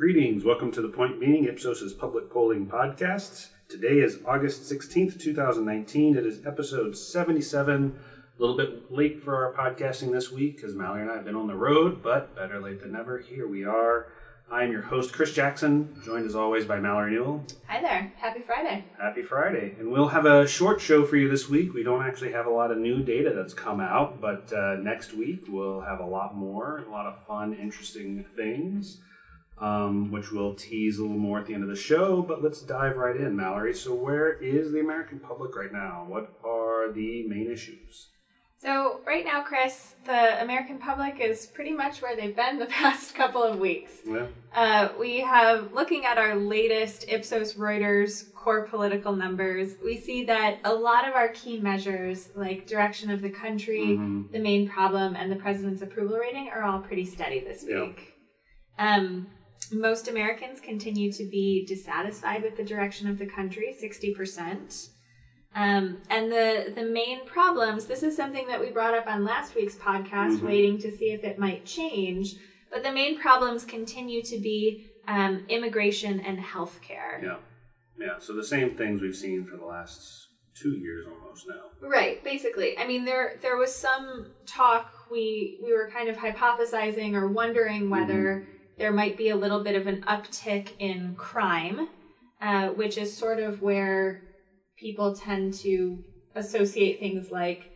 Greetings. Welcome to the Point Being Ipsos's public polling podcast. Today is August 16th, 2019. It is episode 77. A little bit late for our podcasting this week because Mallory and I have been on the road, but better late than never. Here we are. I am your host, Chris Jackson, joined as always by Mallory Newall. Hi there. Happy Friday. Happy Friday. And we'll have a short show for you this week. We don't actually have a lot of new data that's come out, but uh, next week we'll have a lot more, a lot of fun, interesting things, um, which we'll tease a little more at the end of the show. But let's dive right in, Mallory. So, where is the American public right now? What are the main issues? So, right now, Chris, the American public is pretty much where they've been the past couple of weeks. Yeah. Uh, we have, looking at our latest Ipsos Reuters core political numbers, we see that a lot of our key measures, like direction of the country, Mhm. the main problem, and the president's approval rating, are all pretty steady this week. Yeah. week. Um, most Americans continue to be dissatisfied with the direction of the country, 60%. Um, and the the main problems. This is something that we brought up on last week's podcast, Mhm. waiting to see if it might change. But the main problems continue to be um, immigration and healthcare. Yeah. Yeah. So, the same things we've seen for the last two years almost now. Right, basically. I mean, there there was some talk. We we were kind of hypothesizing or wondering whether there might be a little bit of an uptick in crime, uh, which is sort of where people tend to associate things like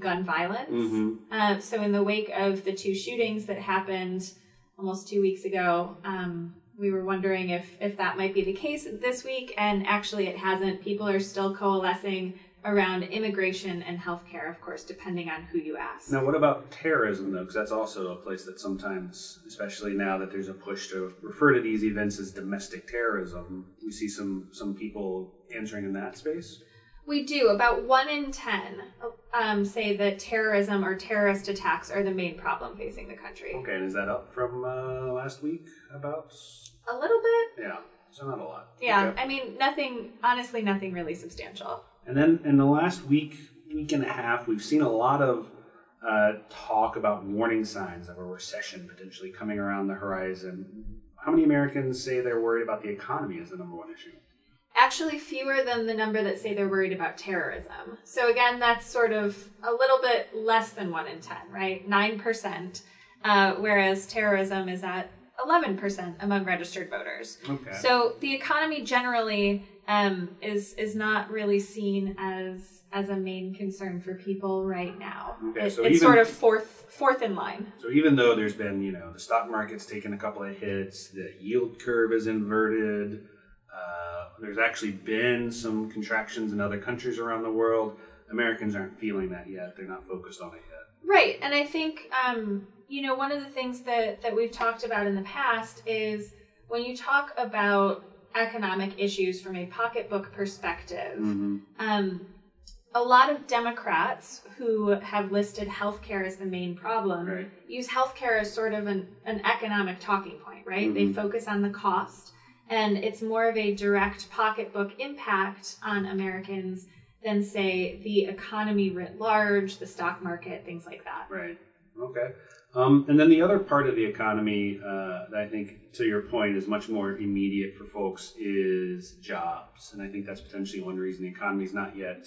gun violence. Mhm. Uh, so, in the wake of the two shootings that happened almost two weeks ago, um, we were wondering if if that might be the case this week, and actually, it hasn't. People are still coalescing around immigration and healthcare, of course, depending on who you ask. Now, what about terrorism, though? Because that's also a place that sometimes, especially now that there's a push to refer to these events as domestic terrorism, we see some some people answering in that space. We do. About one in ten um, say that terrorism or terrorist attacks are the main problem facing the country. Okay, and is that up from uh, last week? About A little bit. yeah, so not a lot. Yeah. Okay. I mean, nothing. Honestly, nothing really substantial. And then in the last week, week and a half, we've seen a lot of uh, talk about warning signs of a recession potentially coming around the horizon. How many Americans say they're worried about the economy as the number one issue? Actually, fewer than the number that say they're worried about terrorism. So, again, that's sort of a little bit less than 1 in 10, right? 9%, uh, whereas terrorism is at 11% among registered voters. Okay. So, the economy generally um, is, is not really seen as, as a main concern for people right now. Okay, It- so it's even- sort of fourth, fourth in line. So even though there's been, you know, the stock market's taken a couple of hits, the yield curve is inverted, uh, there's actually been some contractions in other countries around the world. Americans aren't feeling that yet. They're not focused on it yet. Right, and I think um, you know one of the things that that we've talked about in the past is when you talk about economic issues from a pocketbook perspective. Um, a lot of Democrats who have listed healthcare as the main problem Right. use healthcare as sort of an, an economic talking point, right? They Mhm. focus on the cost, and it's more of a direct pocketbook impact on Americans than, say, the economy writ large, the stock market, things like that. Right. Okay. Um, and then the other part of the economy uh, that I think, to your point, is much more immediate for folks is jobs. And I think that's potentially one reason the economy is not yet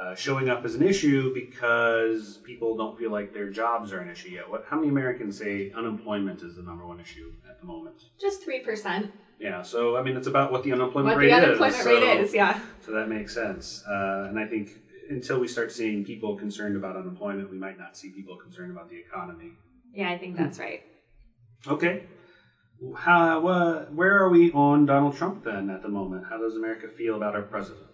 uh, showing up as an issue because people don't feel like their jobs are an issue yet. What? How many Americans say unemployment is the number one issue at the moment? Just 3%. Yeah. So I mean, it's about what the unemployment What rate the is. unemployment so- rate is, yeah. so that makes sense. Uh, and I think until we start seeing people concerned about unemployment, we might not see people concerned about the economy. Yeah, I think that's right. Okay. How, uh, where are we on Donald Trump then at the moment? How does America feel about our president?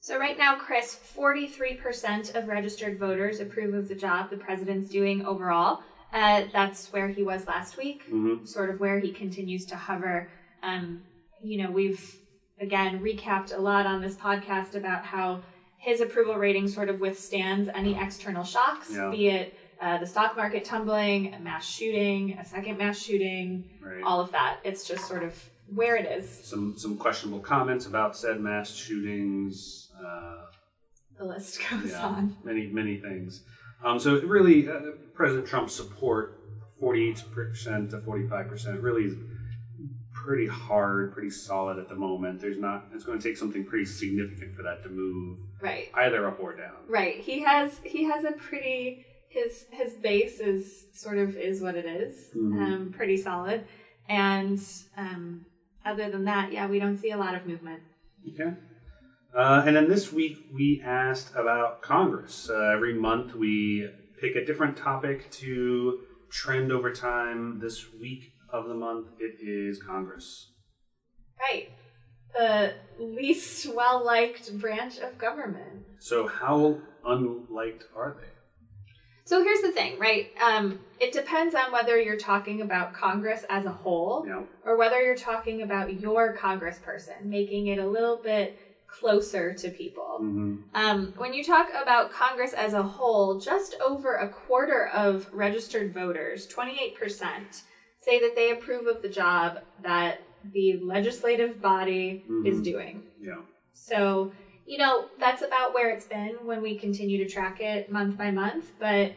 So right now, Chris, 43% of registered voters approve of the job the president's doing overall. Uh, that's where he was last week, Mm-hmm. sort of where he continues to hover. Um, you know, we've again recapped a lot on this podcast about how his approval rating sort of withstands any external shocks, Yeah. be it uh, the stock market tumbling, a mass shooting, a second mass shooting, Right. all of that. It's just sort of where it is. some some questionable comments about said mass shootings. Uh, The list goes yeah, on. many many things. Um, so really, uh, President Trump's support, forty-eight percent to forty-five percent, really is pretty hard, pretty solid at the moment. There's not. It's going to take something pretty significant for that to move Right. either up or down. Right. He has he has a pretty his his base is sort of is what it is. Mhm. Um, pretty solid. And um, other than that, yeah, we don't see a lot of movement. Okay. Uh, and then this week we asked about Congress. Uh, every month we pick a different topic to trend over time. This week of the month it is Congress. Right. The least well liked branch of government. So how unliked are they? So here's the thing, right? Um, it depends on whether you're talking about Congress as a whole know, or whether you're talking about your congressperson, making it a little bit closer to people. hmm Um, when you talk about Congress as a whole, just over a quarter of registered voters, 28%, say that they approve of the job that the legislative body is Mhm. doing. yeah. So, you know, that's about where it's been when we continue to track it month by month, but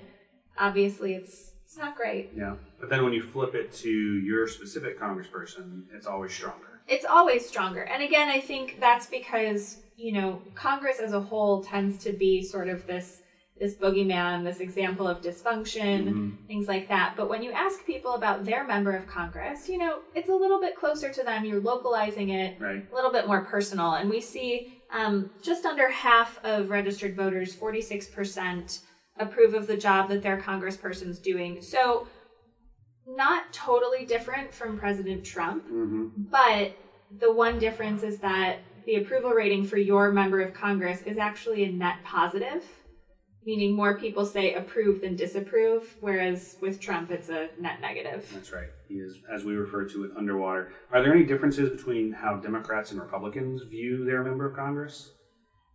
obviously it's it's not great. Yeah. But then when you flip it to your specific congressperson, it's always stronger. It's always stronger. And again, I think that's because, you know, Congress as a whole tends to be sort of this this boogeyman, this example of dysfunction, Mhm. things like that. But when you ask people about their member of Congress, you know, it's a little bit closer to them. You're localizing it Right. a little bit more personal. And we see um, just under half of registered voters, 46%, approve of the job that their congressperson's doing. So, not totally different from President Trump, hmm but the one difference is that the approval rating for your member of Congress is actually a net positive, meaning more people say approve than disapprove, whereas with Trump it's a net negative. That's right. He is, as we refer to it, underwater. Are there any differences between how Democrats and Republicans view their member of Congress?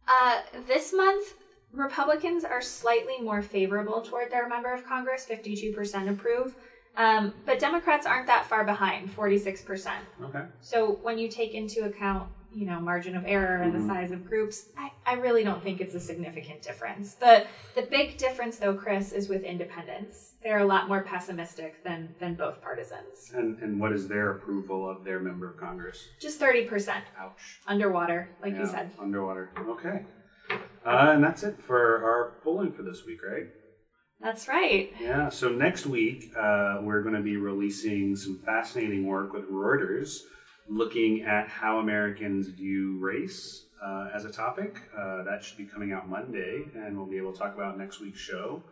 Uh, this month, Republicans are slightly more favorable toward their member of Congress, 52% approve. Um, but Democrats aren't that far behind, 46%. Okay. So when you take into account, you know, margin of error and the size of groups, I, I really don't think it's a significant difference. The the big difference though, Chris, is with independents. They're a lot more pessimistic than than both partisans. And and what is their approval of their member of Congress? Just 30% Ouch. underwater, like you said. Underwater. Okay. Uh, and that's it for our polling for this week, right? That's right. Yeah. So next week, uh, we're going to be releasing some fascinating work with Reuters looking at how Americans view race uh, as a topic. Uh, that should be coming out Monday, and we'll be able to talk about next week's show.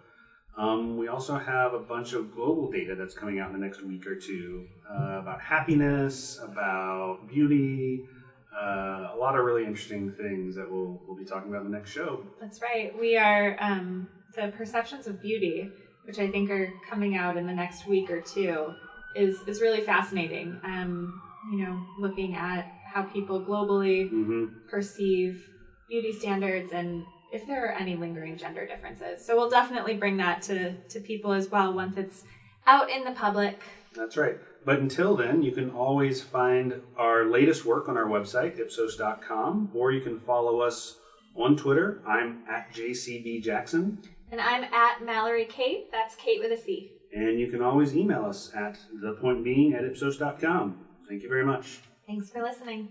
Um, we also have a bunch of global data that's coming out in the next week or two uh, about happiness, about beauty, uh, a lot of really interesting things that we'll, we'll be talking about in the next show. That's right. We are um, the perceptions of beauty, which I think are coming out in the next week or two, is is really fascinating. Um, you know, looking at how people globally Mm-hmm. perceive beauty standards and if there are any lingering gender differences. So we'll definitely bring that to to people as well once it's out in the public. That's right. But until then, you can always find our latest work on our website, ipsos.com, or you can follow us on Twitter. I'm at JCB Jackson. And I'm at Mallory Cate. That's Kate with a C. And you can always email us at thepointbeing at ipsos.com. Thank you very much. Thanks for listening.